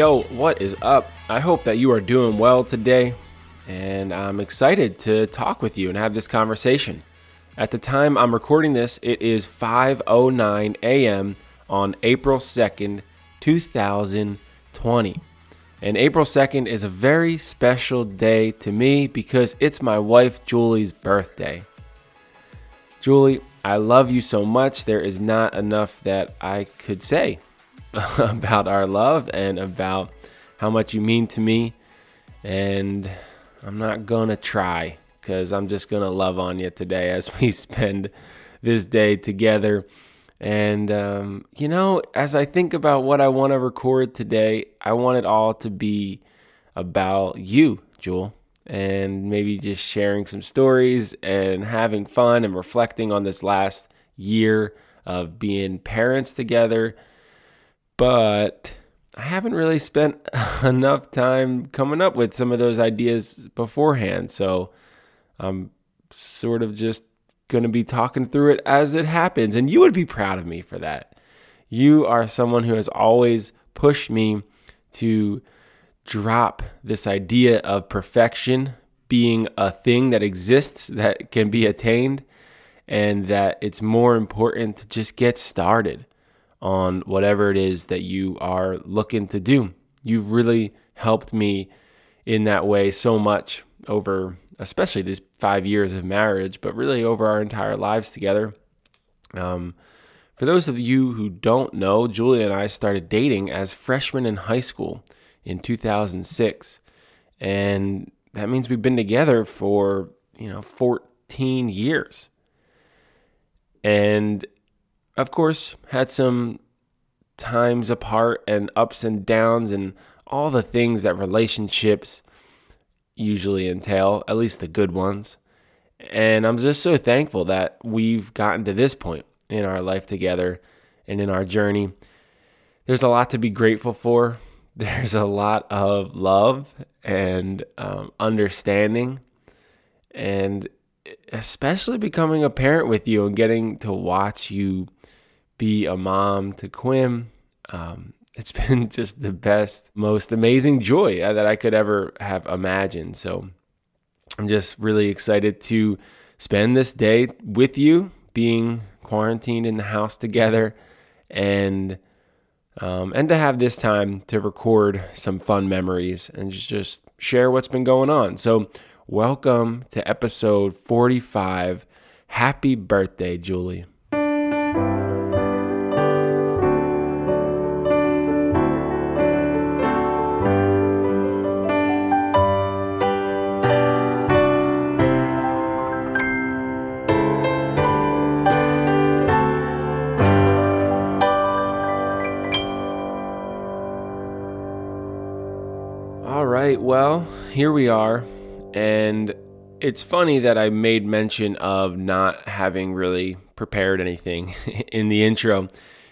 Yo, what is up? I hope that you are doing well today, and I'm excited to talk with you and have this conversation. At the time I'm recording this, it is 5:09 a.m. on April 2nd, 2020. And April 2nd is a very special day to me because it's my wife Julie's birthday. Julie, I love you so much. There is not enough that I could say about our love and about how much you mean to me. And I'm not to try because I'm just to love on you today as we spend this day together. And, um, you know, as I think about what I want to record today, I want it all to be about you, Jewel, and maybe just sharing some stories and having fun and reflecting on this last year of being parents together but I haven't really spent enough time coming up with some of those ideas beforehand. So I'm sort of just going to be talking through it as it happens. And you would be proud of me for that. You are someone who has always pushed me to drop this idea of perfection being a thing that exists that can be attained and that it's more important to just get started on whatever it is that you are looking to do. You've really helped me in that way so much over, especially these five years of marriage, but really over our entire lives together. Um, for those of you who don't know, Julia and I started dating as freshmen in high school in 2006. And that means we've been together for, you know, 14 years. And of course, had some times apart and ups and downs and all the things that relationships usually entail, at least the good ones. And I'm just so thankful that we've gotten to this point in our life together and in our journey. There's a lot to be grateful for. There's a lot of love and um, understanding, and especially becoming a parent with you and getting to watch you be a mom to Quinn. Um, it's been just the best, most amazing joy that I could ever have imagined. So I'm just really excited to spend this day with you, being quarantined in the house together, and um, and to have this time to record some fun memories and just, just share what's been going on. So, welcome to episode 45. Happy birthday, Julie. Here we are. And it's funny that I made mention of not having really prepared anything in the intro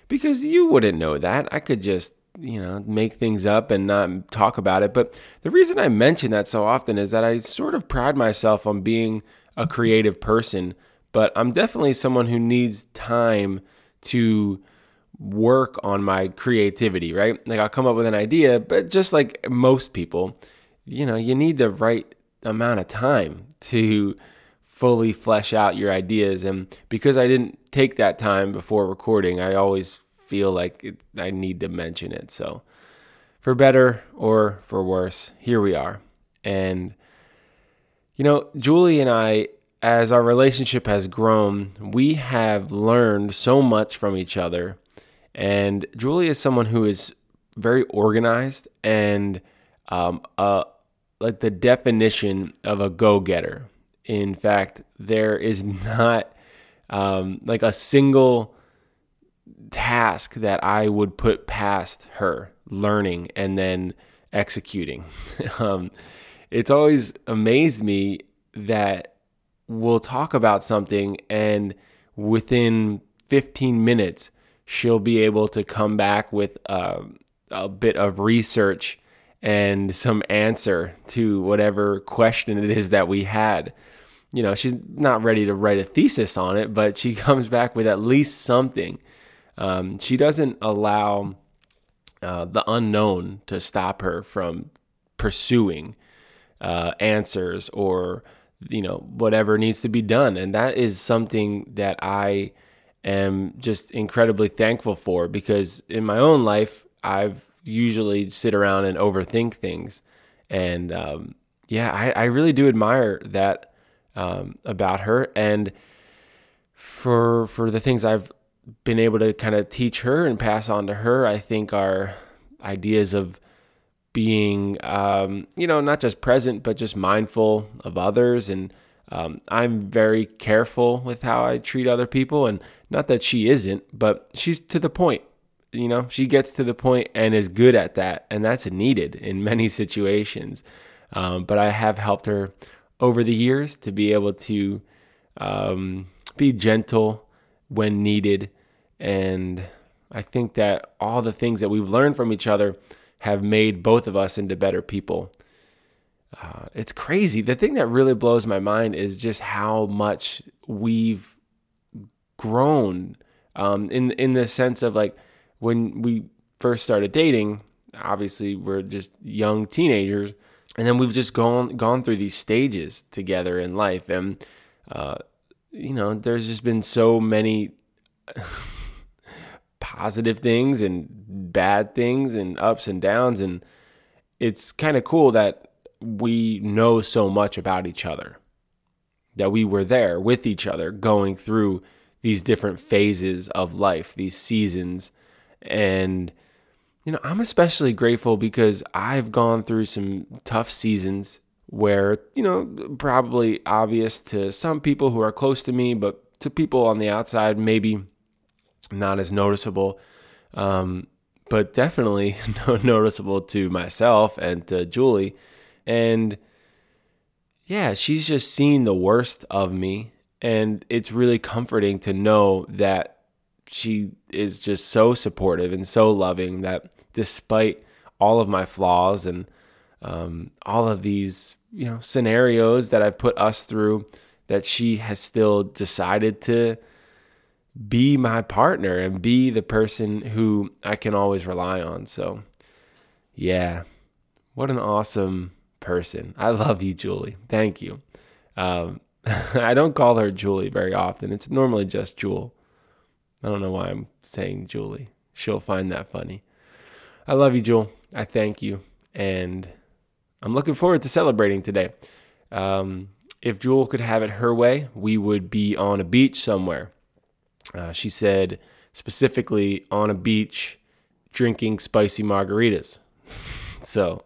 because you wouldn't know that. I could just, you know, make things up and not talk about it. But the reason I mention that so often is that I sort of pride myself on being a creative person, but I'm definitely someone who needs time to work on my creativity, right? Like I'll come up with an idea, but just like most people, you know, you need the right amount of time to fully flesh out your ideas. And because I didn't take that time before recording, I always feel like it, I need to mention it. So, for better or for worse, here we are. And, you know, Julie and I, as our relationship has grown, we have learned so much from each other. And Julie is someone who is very organized and um, a, like the definition of a go-getter. In fact, there is not um, like a single task that I would put past her learning and then executing. um, it's always amazed me that we'll talk about something and within 15 minutes she'll be able to come back with uh, a bit of research and some answer to whatever question it is that we had. You know, she's not ready to write a thesis on it, but she comes back with at least something. Um, she doesn't allow uh, the unknown to stop her from pursuing uh, answers or you know whatever needs to be done and that is something that i am just incredibly thankful for because in my own life i've usually sit around and overthink things and um, yeah I, I, really do admire that um, about her and for for the things i've been able to kind of teach her and pass on to her i think are ideas of being, um, you know, not just present, but just mindful of others. And um, I'm very careful with how I treat other people. And not that she isn't, but she's to the point. You know, she gets to the point and is good at that. And that's needed in many situations. Um, but I have helped her over the years to be able to um, be gentle when needed. And I think that all the things that we've learned from each other have made both of us into better people. Uh, it's crazy. The thing that really blows my mind is just how much we've grown um, in in the sense of like when we first started dating. Obviously, we're just young teenagers, and then we've just gone gone through these stages together in life, and uh, you know, there's just been so many positive things and bad things and ups and downs. And it's kind of cool that we know so much about each other, that we were there with each other going through these different phases of life, these seasons. And, you know, I'm especially grateful because I've gone through some tough seasons where, you know, probably obvious to some people who are close to me, but to people on the outside, maybe not as noticeable. Um, but definitely noticeable to myself and to Julie. And yeah, she's just seen the worst of me. And it's really comforting to know that she is just so supportive and so loving that despite all of my flaws and um, all of these, you know, scenarios that I've put us through, that she has still decided to be my partner and be the person who I can always rely on. So, yeah, what an awesome person. I love you, Julie. Thank you. Um, I don't call her Julie very often. It's normally just Jewel. I don't know why I'm saying Julie. She'll find that funny. I love you, Jewel. I thank you. And I'm looking forward to celebrating today. Um, if Jewel could have it her way, we would be on a beach somewhere uh, she said specifically on a beach drinking spicy margaritas. so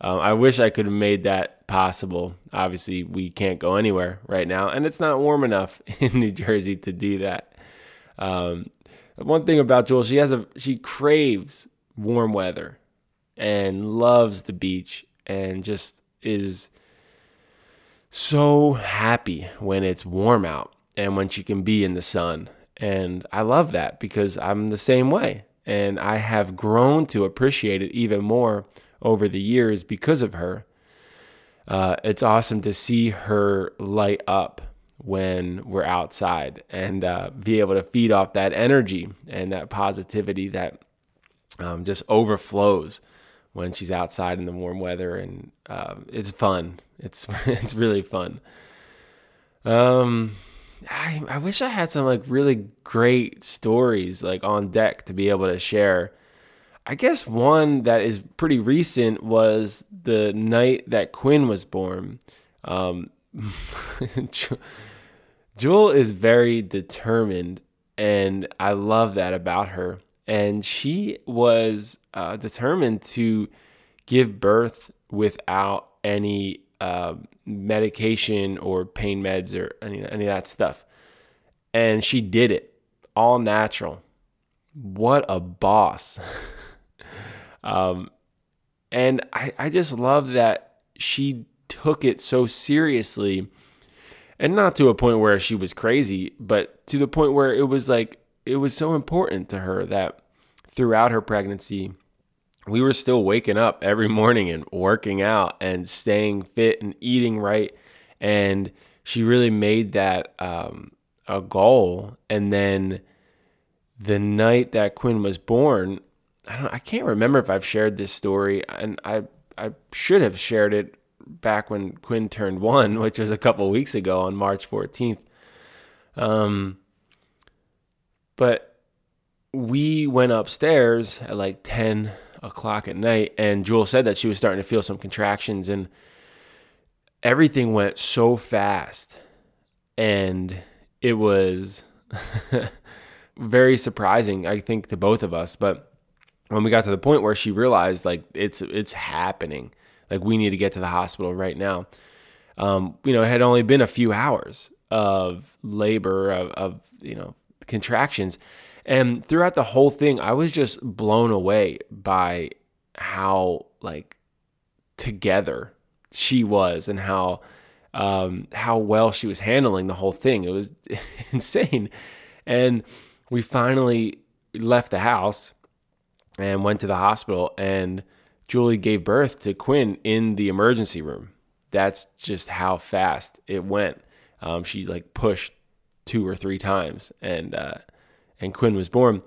um, I wish I could have made that possible. Obviously, we can't go anywhere right now, and it's not warm enough in New Jersey to do that. Um, one thing about Jewel, she has a she craves warm weather and loves the beach and just is so happy when it's warm out and when she can be in the sun. And I love that because I'm the same way. And I have grown to appreciate it even more over the years because of her. Uh, it's awesome to see her light up when we're outside and uh, be able to feed off that energy and that positivity that um, just overflows when she's outside in the warm weather and uh, it's fun it's it's really fun um I, I wish I had some like really great stories like on deck to be able to share. I guess one that is pretty recent was the night that Quinn was born. Um, Jewel is very determined, and I love that about her. And she was uh, determined to give birth without any uh, medication or pain meds or any, any of that stuff. And she did it all natural. What a boss. um, and I, I just love that she took it so seriously and not to a point where she was crazy, but to the point where it was like, it was so important to her that throughout her pregnancy, we were still waking up every morning and working out and staying fit and eating right. And she really made that um, a goal. And then the night that Quinn was born, I don't I can't remember if I've shared this story and I I should have shared it back when Quinn turned 1, which was a couple weeks ago on March 14th. Um but we went upstairs at like 10 o'clock at night and Jewel said that she was starting to feel some contractions and everything went so fast and it was very surprising i think to both of us but when we got to the point where she realized like it's it's happening like we need to get to the hospital right now um, you know it had only been a few hours of labor of, of you know contractions and throughout the whole thing i was just blown away by how like together she was and how um, how well she was handling the whole thing. It was insane. And we finally left the house and went to the hospital and Julie gave birth to Quinn in the emergency room. That's just how fast it went. Um, she like pushed two or three times and uh, and Quinn was born.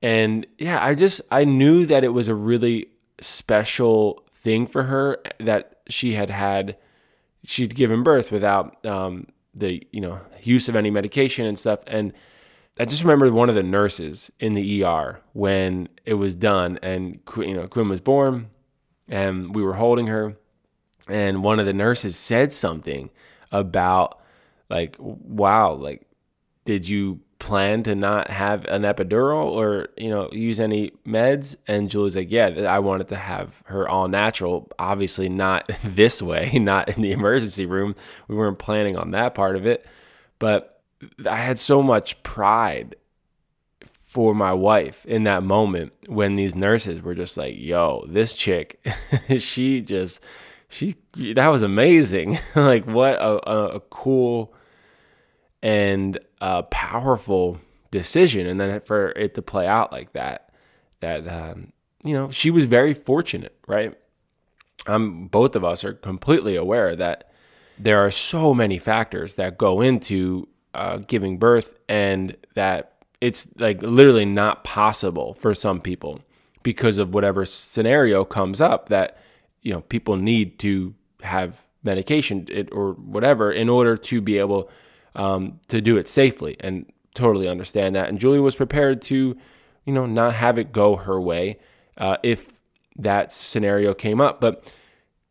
And yeah, I just I knew that it was a really special thing for her that she had had she'd given birth without um, the you know use of any medication and stuff and I just remember one of the nurses in the ER when it was done and you know Quinn was born and we were holding her and one of the nurses said something about like wow like did you plan to not have an epidural or you know use any meds? And julie's like yeah i wanted to have her all natural obviously not this way not in the emergency room. We weren't planning on that part of it. But i had so much pride for my wife in that moment when these nurses were just like yo this chick she just she that was amazing like what a, a, cool and a powerful decision. And then for it to play out like that, that, um, you know, she was very fortunate, right? I'm, both of us are completely aware that there are so many factors that go into uh, giving birth and that it's like literally not possible for some people because of whatever scenario comes up that you know people need to have medication or whatever in order to be able um, to do it safely and totally understand that. And Julie was prepared to, you know, not have it go her way uh, if that scenario came up. But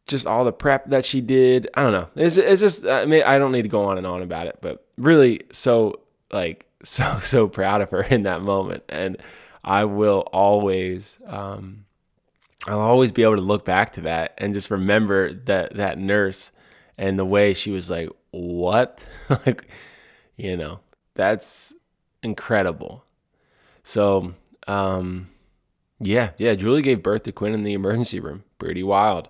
just all the prep that she did, I don't know. It's, it's just, I mean, I don't need to go on and on about it, but really so, like, so, so proud of her in that moment. And I will always, um, I'll always be able to look back to that and just remember that that nurse and the way she was like, "What?" like, you know, that's incredible. So, um, yeah, yeah, Julie gave birth to Quinn in the emergency room. Pretty wild.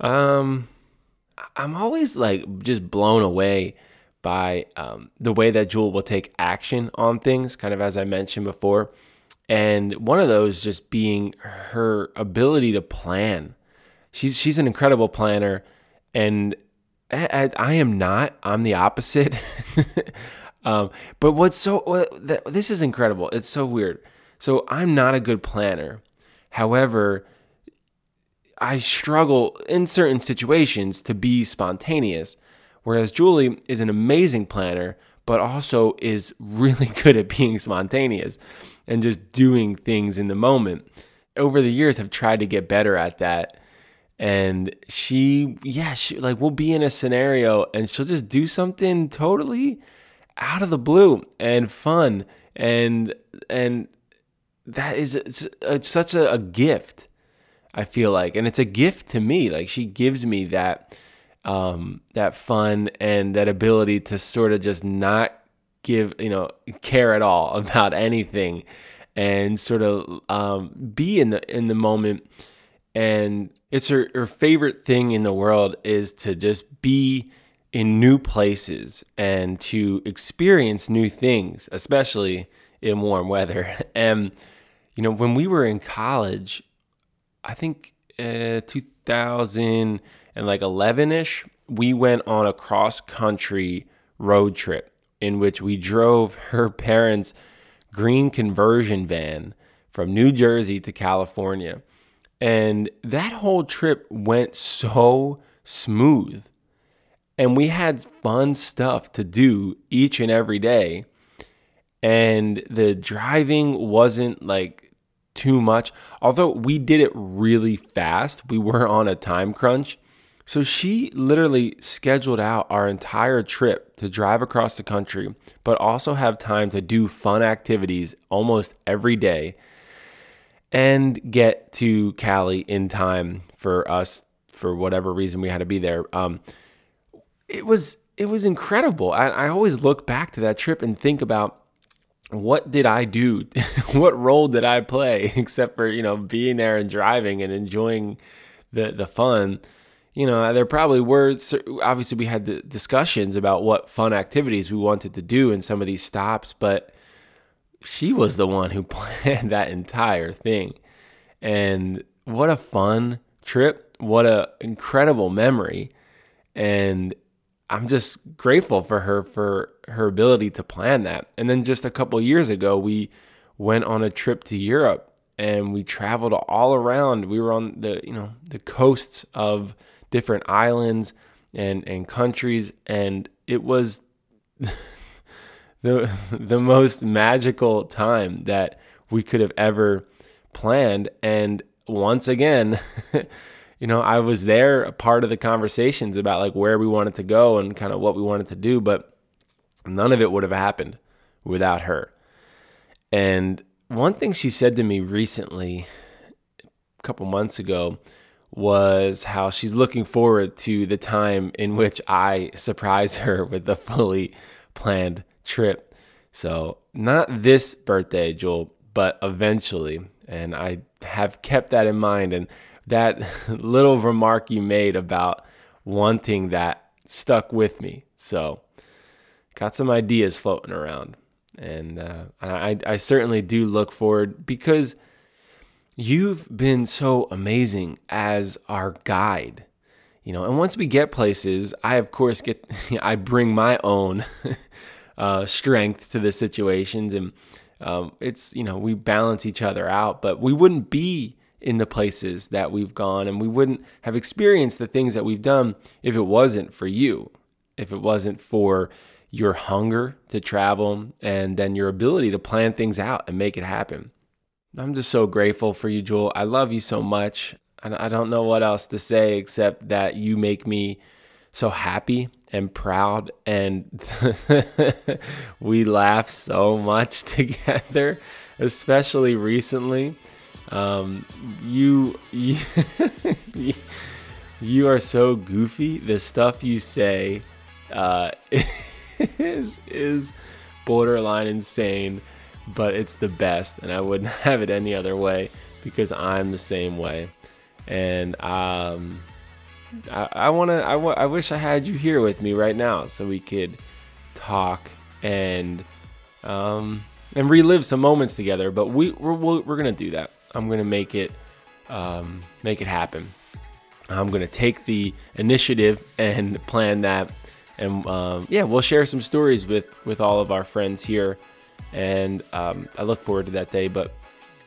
Um, I'm always like just blown away by um, the way that Jewel will take action on things, kind of as I mentioned before. And one of those just being her ability to plan. She's she's an incredible planner and I, I am not. I'm the opposite. um, but what's so this is incredible. It's so weird. So I'm not a good planner. However, I struggle in certain situations to be spontaneous, whereas Julie is an amazing planner, but also is really good at being spontaneous and just doing things in the moment. Over the years, I've tried to get better at that. And she yeah she like we'll be in a scenario and she'll just do something totally out of the blue and fun. And and that is it's, it's such a, a, gift i feel like. And it's a gift to me. Like she gives me that um that fun and that ability to sort of just not give you know care at all about anything and sort of um be in the in the moment and it's her, her favorite thing in the world is to just be in new places and to experience new things, especially in warm weather. And you know, when we were in college, I think uh, 2000 and like 11 ish, we went on a cross country road trip in which we drove her parents' green conversion van from New Jersey to California. And that whole trip went so smooth. And we had fun stuff to do each and every day. And the driving wasn't like too much. Although we did it really fast, we were on a time crunch. So she literally scheduled out our entire trip to drive across the country, but also have time to do fun activities almost every day and get to Cali in time for us for whatever reason we had to be there. Um, it was it was incredible. I, I always look back to that trip and think about what did I do? what role did I play except for, you know, being there and driving and enjoying the the fun? You know, there probably were obviously we had the discussions about what fun activities we wanted to do in some of these stops, but she was the one who planned that entire thing. And what a fun trip. What a incredible memory. And I'm just grateful for her for her ability to plan that. And then just a couple years ago, we went on a trip to Europe and we traveled all around. We were on the, you know, the coasts of different islands and and countries and it was the the most magical time that we could have ever planned. And once again you know i was there a part of the conversations about like where we wanted to go and kind of what we wanted to do but none of it would have happened without her. And one thing she said to me recently a couple months ago was how she's looking forward to the time in which I surprise her with a fully planned trip. So, not this birthday, Jewel, but eventually. And I have kept that in mind. And that little remark you made about wanting that stuck with me. So, got some ideas floating around. And uh, I, I certainly do look forward because you've been so amazing as our guide you know and once we get places i of course get i bring my own uh, strength to the situations, and um, it's you know we balance each other out. But we wouldn't be in the places that we've gone, and we wouldn't have experienced the things that we've done if it wasn't for you, if it wasn't for your hunger to travel and then your ability to plan things out and make it happen. I'm just so grateful for you, Jewel. I love you so much. I don't know what else to say except that you make me so happy and proud and we laugh so much together especially recently um, you, you you are so goofy the stuff you say uh, is is borderline insane but it's the best and i wouldn't have it any other way because i'm the same way and um, I, I want to. I, w- I wish I had you here with me right now so we could talk and um, and relive some moments together. But we we're, we're gonna do that. I'm gonna make it um, make it happen. I'm gonna take the initiative and plan that, and um, yeah, we'll share some stories with with all of our friends here, and um, I look forward to that day. But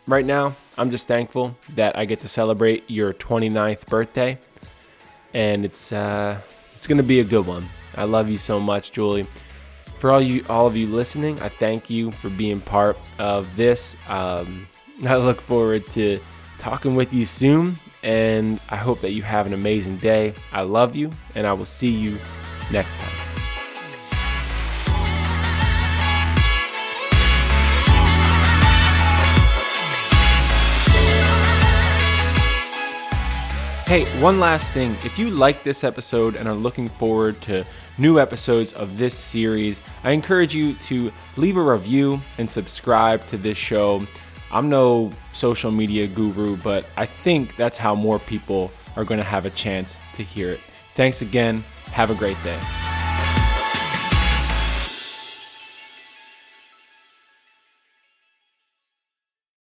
right now, I'm just thankful that I get to celebrate your 29th birthday and it's uh, it's gonna be a good one. I love you so much, Julie. For all you all of you listening, I thank you for being part of this. Um, I look forward to talking with you soon, and I hope that you have an amazing day. I love you, and I will see you next time. Hey, one last thing. If you like this episode and are looking forward to new episodes of this series, I encourage you to leave a review and subscribe to this show. I'm no social media guru, but I think that's how more people are going to have a chance to hear it. Thanks again. Have a great day.